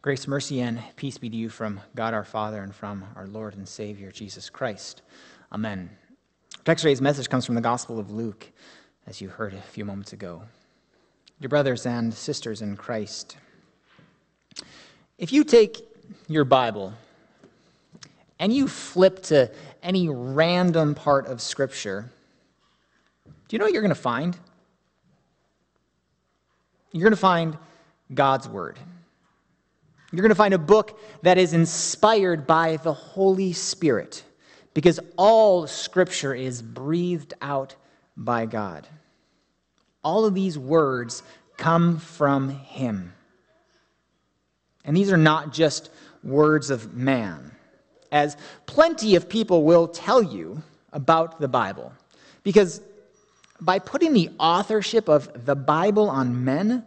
Grace, mercy, and peace be to you from God our Father and from our Lord and Savior, Jesus Christ. Amen. Text today's message comes from the Gospel of Luke, as you heard a few moments ago. Dear brothers and sisters in Christ, if you take your Bible and you flip to any random part of Scripture, do you know what you're going to find? You're going to find God's Word. You're going to find a book that is inspired by the Holy Spirit because all Scripture is breathed out by God. All of these words come from Him. And these are not just words of man, as plenty of people will tell you about the Bible. Because by putting the authorship of the Bible on men,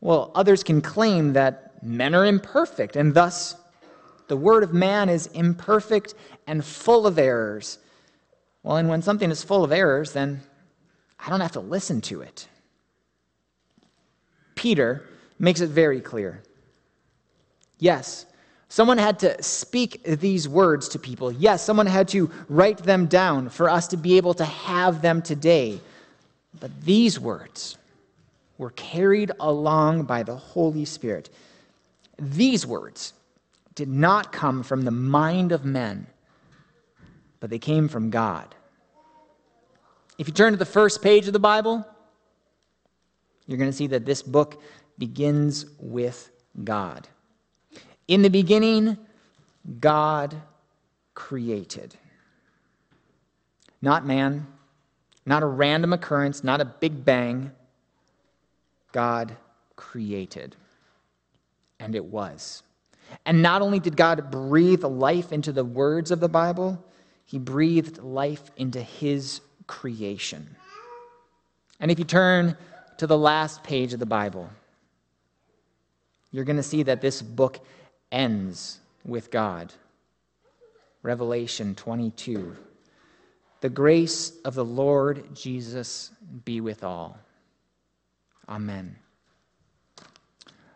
well, others can claim that men are imperfect, and thus the word of man is imperfect and full of errors. Well, and when something is full of errors, then I don't have to listen to it. Peter makes it very clear. Yes, someone had to speak these words to people. Yes, someone had to write them down for us to be able to have them today. But these words were carried along by the Holy Spirit. These words did not come from the mind of men, but they came from God. If you turn to the first page of the Bible, you're going to see that this book begins with God. In the beginning, God created. Not man, not a random occurrence, not a big bang. God created and it was. And not only did God breathe life into the words of the Bible, he breathed life into his creation. And if you turn to the last page of the Bible, you're going to see that this book ends with God. Revelation 22. The grace of the Lord Jesus be with all. Amen.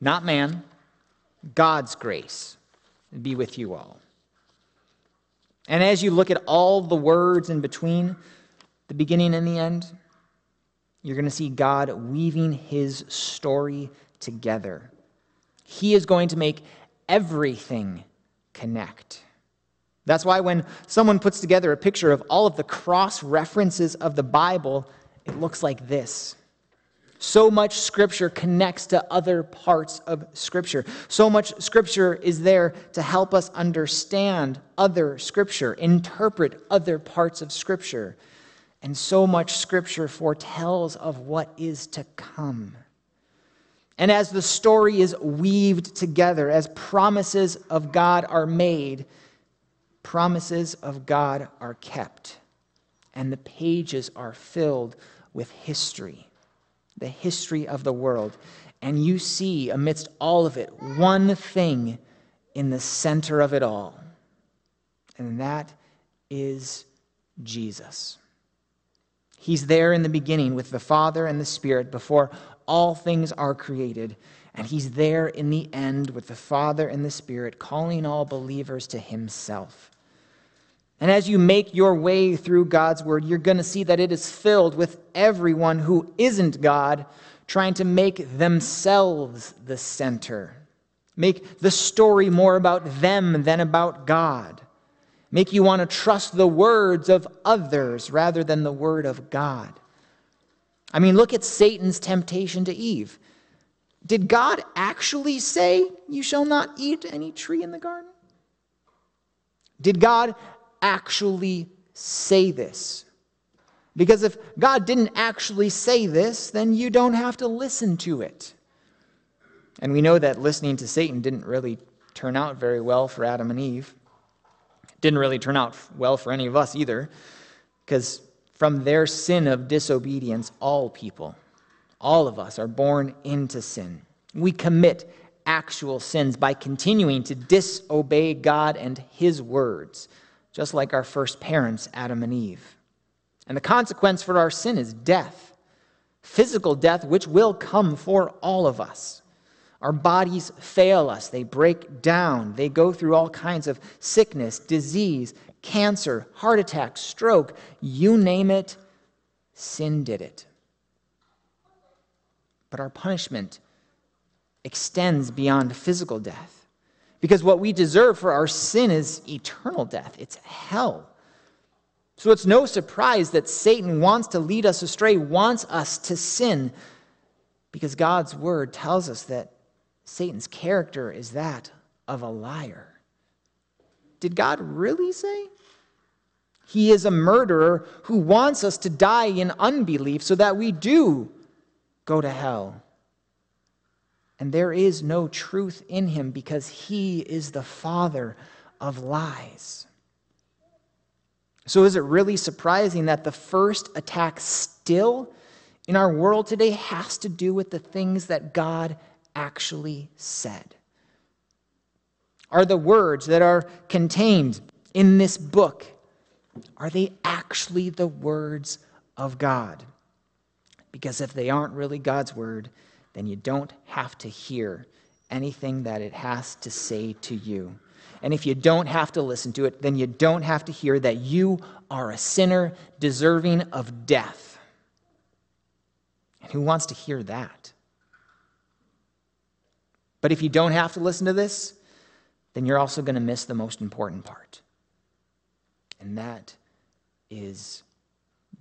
Not man God's grace be with you all. And as you look at all the words in between the beginning and the end, you're going to see God weaving his story together. He is going to make everything connect. That's why when someone puts together a picture of all of the cross references of the Bible, it looks like this. So much Scripture connects to other parts of Scripture. So much Scripture is there to help us understand other Scripture, interpret other parts of Scripture. And so much Scripture foretells of what is to come. And as the story is weaved together, as promises of God are made, promises of God are kept, and the pages are filled with history the history of the world, and you see amidst all of it one thing in the center of it all, and that is Jesus. He's there in the beginning with the Father and the Spirit before all things are created. And he's there in the end with the Father and the Spirit, calling all believers to himself. And as you make your way through God's word, you're going to see that it is filled with everyone who isn't God trying to make themselves the center, make the story more about them than about God, make you want to trust the words of others rather than the word of God. I mean, look at Satan's temptation to Eve. Did God actually say, You shall not eat any tree in the garden? Did God actually say this. Because if God didn't actually say this, then you don't have to listen to it. And we know that listening to Satan didn't really turn out very well for Adam and Eve. It didn't really turn out well for any of us either, because from their sin of disobedience, all people, all of us, are born into sin. We commit actual sins by continuing to disobey God and His words just like our first parents, Adam and Eve. And the consequence for our sin is death, physical death, which will come for all of us. Our bodies fail us, they break down, they go through all kinds of sickness, disease, cancer, heart attack, stroke you name it, sin did it. But our punishment extends beyond physical death. Because what we deserve for our sin is eternal death, it's hell. So it's no surprise that Satan wants to lead us astray, wants us to sin, because God's word tells us that Satan's character is that of a liar. Did God really say? He is a murderer who wants us to die in unbelief so that we do go to hell. And there is no truth in him because he is the father of lies. So, is it really surprising that the first attack still in our world today has to do with the things that God actually said? Are the words that are contained in this book are they actually the words of God? Because if they aren't really God's word, then you don't have to hear anything that it has to say to you. And if you don't have to listen to it, then you don't have to hear that you are a sinner deserving of death. And who wants to hear that? But if you don't have to listen to this, then you're also going to miss the most important part. And that is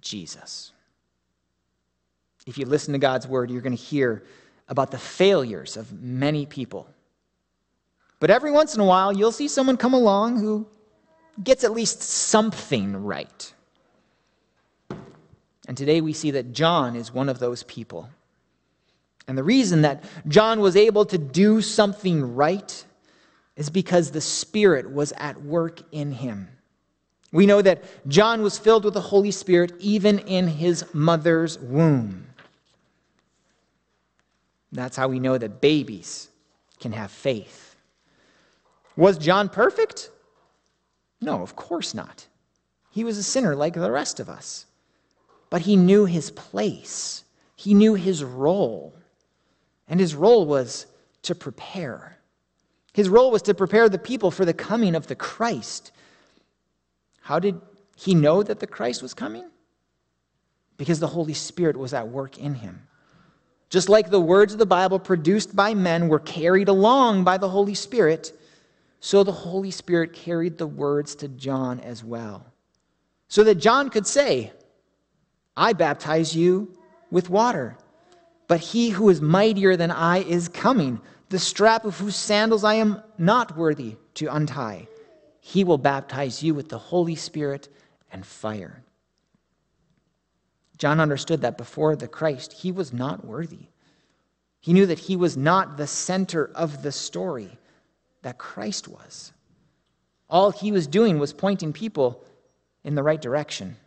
Jesus. If you listen to God's word, you're going to hear about the failures of many people. But every once in a while, you'll see someone come along who gets at least something right. And today we see that John is one of those people. And the reason that John was able to do something right is because the Spirit was at work in him. We know that John was filled with the Holy Spirit even in his mother's womb. That's how we know that babies can have faith. Was John perfect? No, of course not. He was a sinner like the rest of us. But he knew his place, he knew his role. And his role was to prepare. His role was to prepare the people for the coming of the Christ. How did he know that the Christ was coming? Because the Holy Spirit was at work in him. Just like the words of the Bible produced by men were carried along by the Holy Spirit, so the Holy Spirit carried the words to John as well. So that John could say, I baptize you with water, but he who is mightier than I is coming, the strap of whose sandals I am not worthy to untie. He will baptize you with the Holy Spirit and fire. John understood that before the Christ, he was not worthy. He knew that he was not the center of the story, that Christ was. All he was doing was pointing people in the right direction.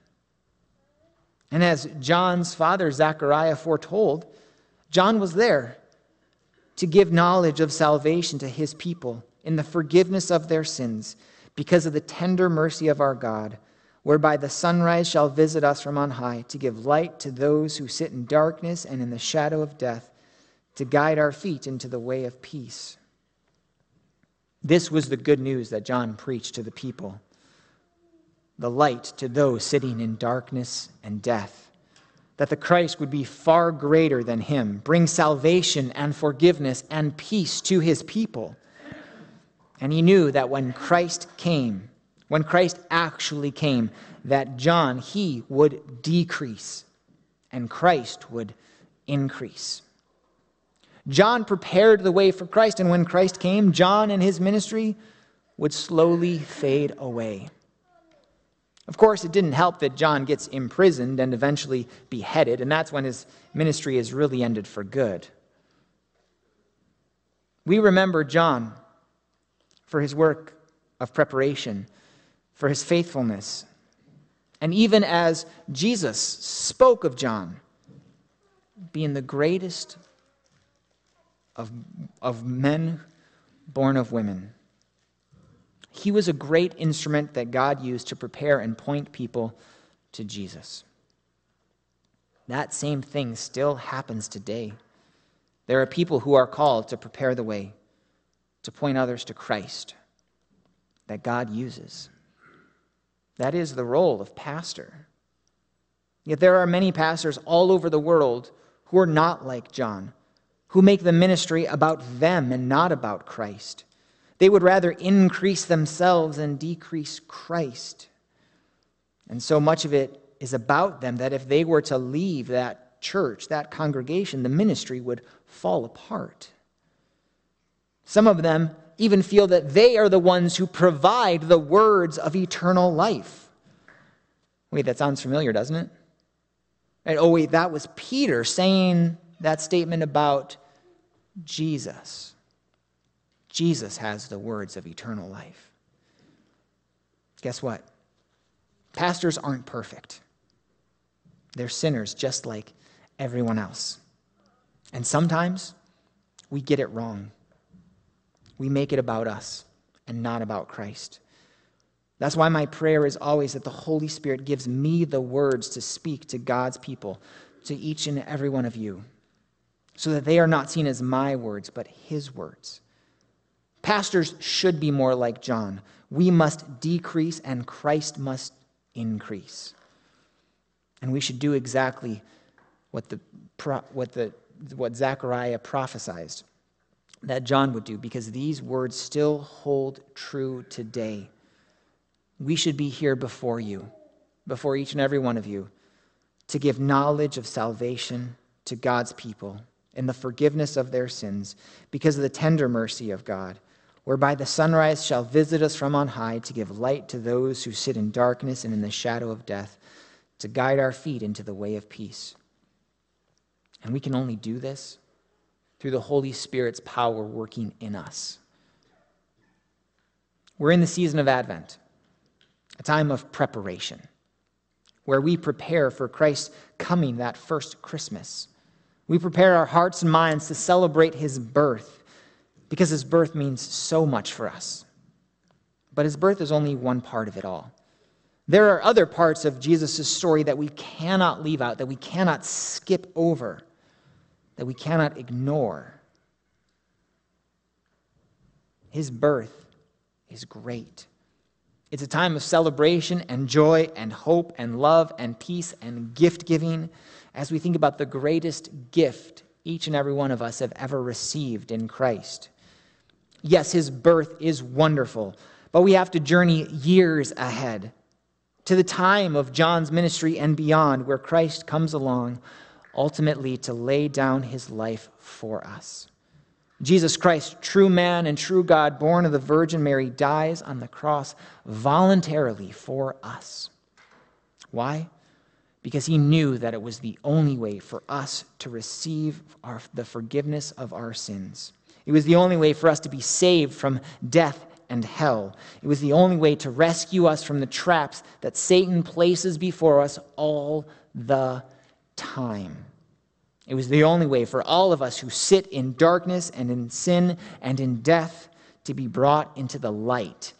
And as John's father, Zechariah, foretold, John was there to give knowledge of salvation to his people in the forgiveness of their sins because of the tender mercy of our God whereby the sunrise shall visit us from on high, to give light to those who sit in darkness and in the shadow of death, to guide our feet into the way of peace. This was the good news that John preached to the people the light to those sitting in darkness and death, that the Christ would be far greater than him, bring salvation and forgiveness and peace to his people. And he knew that when Christ came, when Christ actually came, that John, he would decrease and Christ would increase. John prepared the way for Christ, and when Christ came, John and his ministry would slowly fade away. Of course, it didn't help that John gets imprisoned and eventually beheaded, and that's when his ministry is really ended for good. We remember John for his work of preparation for his faithfulness. And even as Jesus spoke of John being the greatest of, of men born of women, he was a great instrument that God used to prepare and point people to Jesus. That same thing still happens today. There are people who are called to prepare the way, to point others to Christ that God uses. That is the role of pastor. Yet there are many pastors all over the world who are not like John, who make the ministry about them and not about Christ. They would rather increase themselves and decrease Christ. And so much of it is about them that if they were to leave that church, that congregation, the ministry would fall apart. Some of them even feel that they are the ones who provide the words of eternal life. Wait, that sounds familiar, doesn't it? And, oh, wait, that was Peter saying that statement about Jesus. Jesus has the words of eternal life. Guess what? Pastors aren't perfect. They're sinners just like everyone else. And sometimes we get it wrong. We make it about us and not about Christ. That's why my prayer is always that the Holy Spirit gives me the words to speak to God's people, to each and every one of you, so that they are not seen as my words, but His words. Pastors should be more like John. We must decrease and Christ must increase. And we should do exactly what, the, what, the, what Zechariah prophesied that John would do, because these words still hold true today. We should be here before you, before each and every one of you, to give knowledge of salvation to God's people and the forgiveness of their sins because of the tender mercy of God, whereby the sunrise shall visit us from on high to give light to those who sit in darkness and in the shadow of death to guide our feet into the way of peace. And we can only do this through the Holy Spirit's power working in us. We're in the season of Advent, a time of preparation, where we prepare for Christ's coming that first Christmas. We prepare our hearts and minds to celebrate his birth because his birth means so much for us. But his birth is only one part of it all. There are other parts of Jesus' story that we cannot leave out, that we cannot skip over, that we cannot ignore. His birth is great. It's a time of celebration and joy and hope and love and peace and gift giving as we think about the greatest gift each and every one of us have ever received in Christ. Yes, his birth is wonderful, but we have to journey years ahead to the time of John's ministry and beyond, where Christ comes along ultimately to lay down his life for us. Jesus Christ, true man and true God, born of the Virgin Mary, dies on the cross voluntarily for us. Why? Because he knew that it was the only way for us to receive our, the forgiveness of our sins. It was the only way for us to be saved from death and hell. It was the only way to rescue us from the traps that Satan places before us all the time. It was the only way for all of us who sit in darkness and in sin and in death to be brought into the light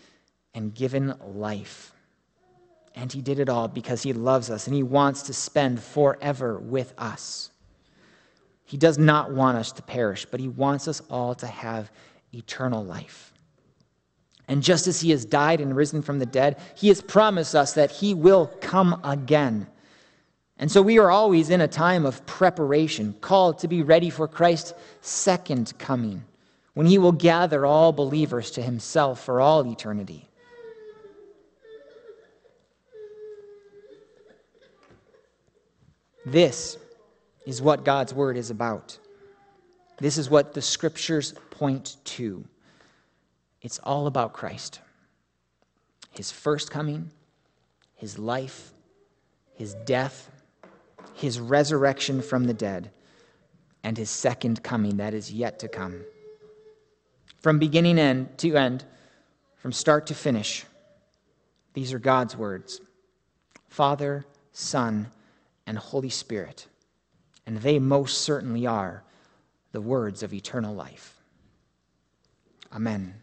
and given life. And he did it all because he loves us and he wants to spend forever with us. He does not want us to perish, but he wants us all to have eternal life. And just as he has died and risen from the dead, he has promised us that he will come again. And so we are always in a time of preparation, called to be ready for Christ's second coming, when he will gather all believers to himself for all eternity. This is what God's word is about. This is what the scriptures point to. It's all about Christ his first coming, his life, his death, his resurrection from the dead, and his second coming that is yet to come. From beginning end to end, from start to finish, these are God's words Father, Son, and Holy Spirit. And they most certainly are the words of eternal life. Amen.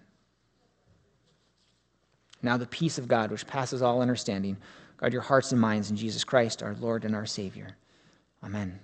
Now, the peace of God, which passes all understanding, guard your hearts and minds in Jesus Christ, our Lord and our Savior. Amen.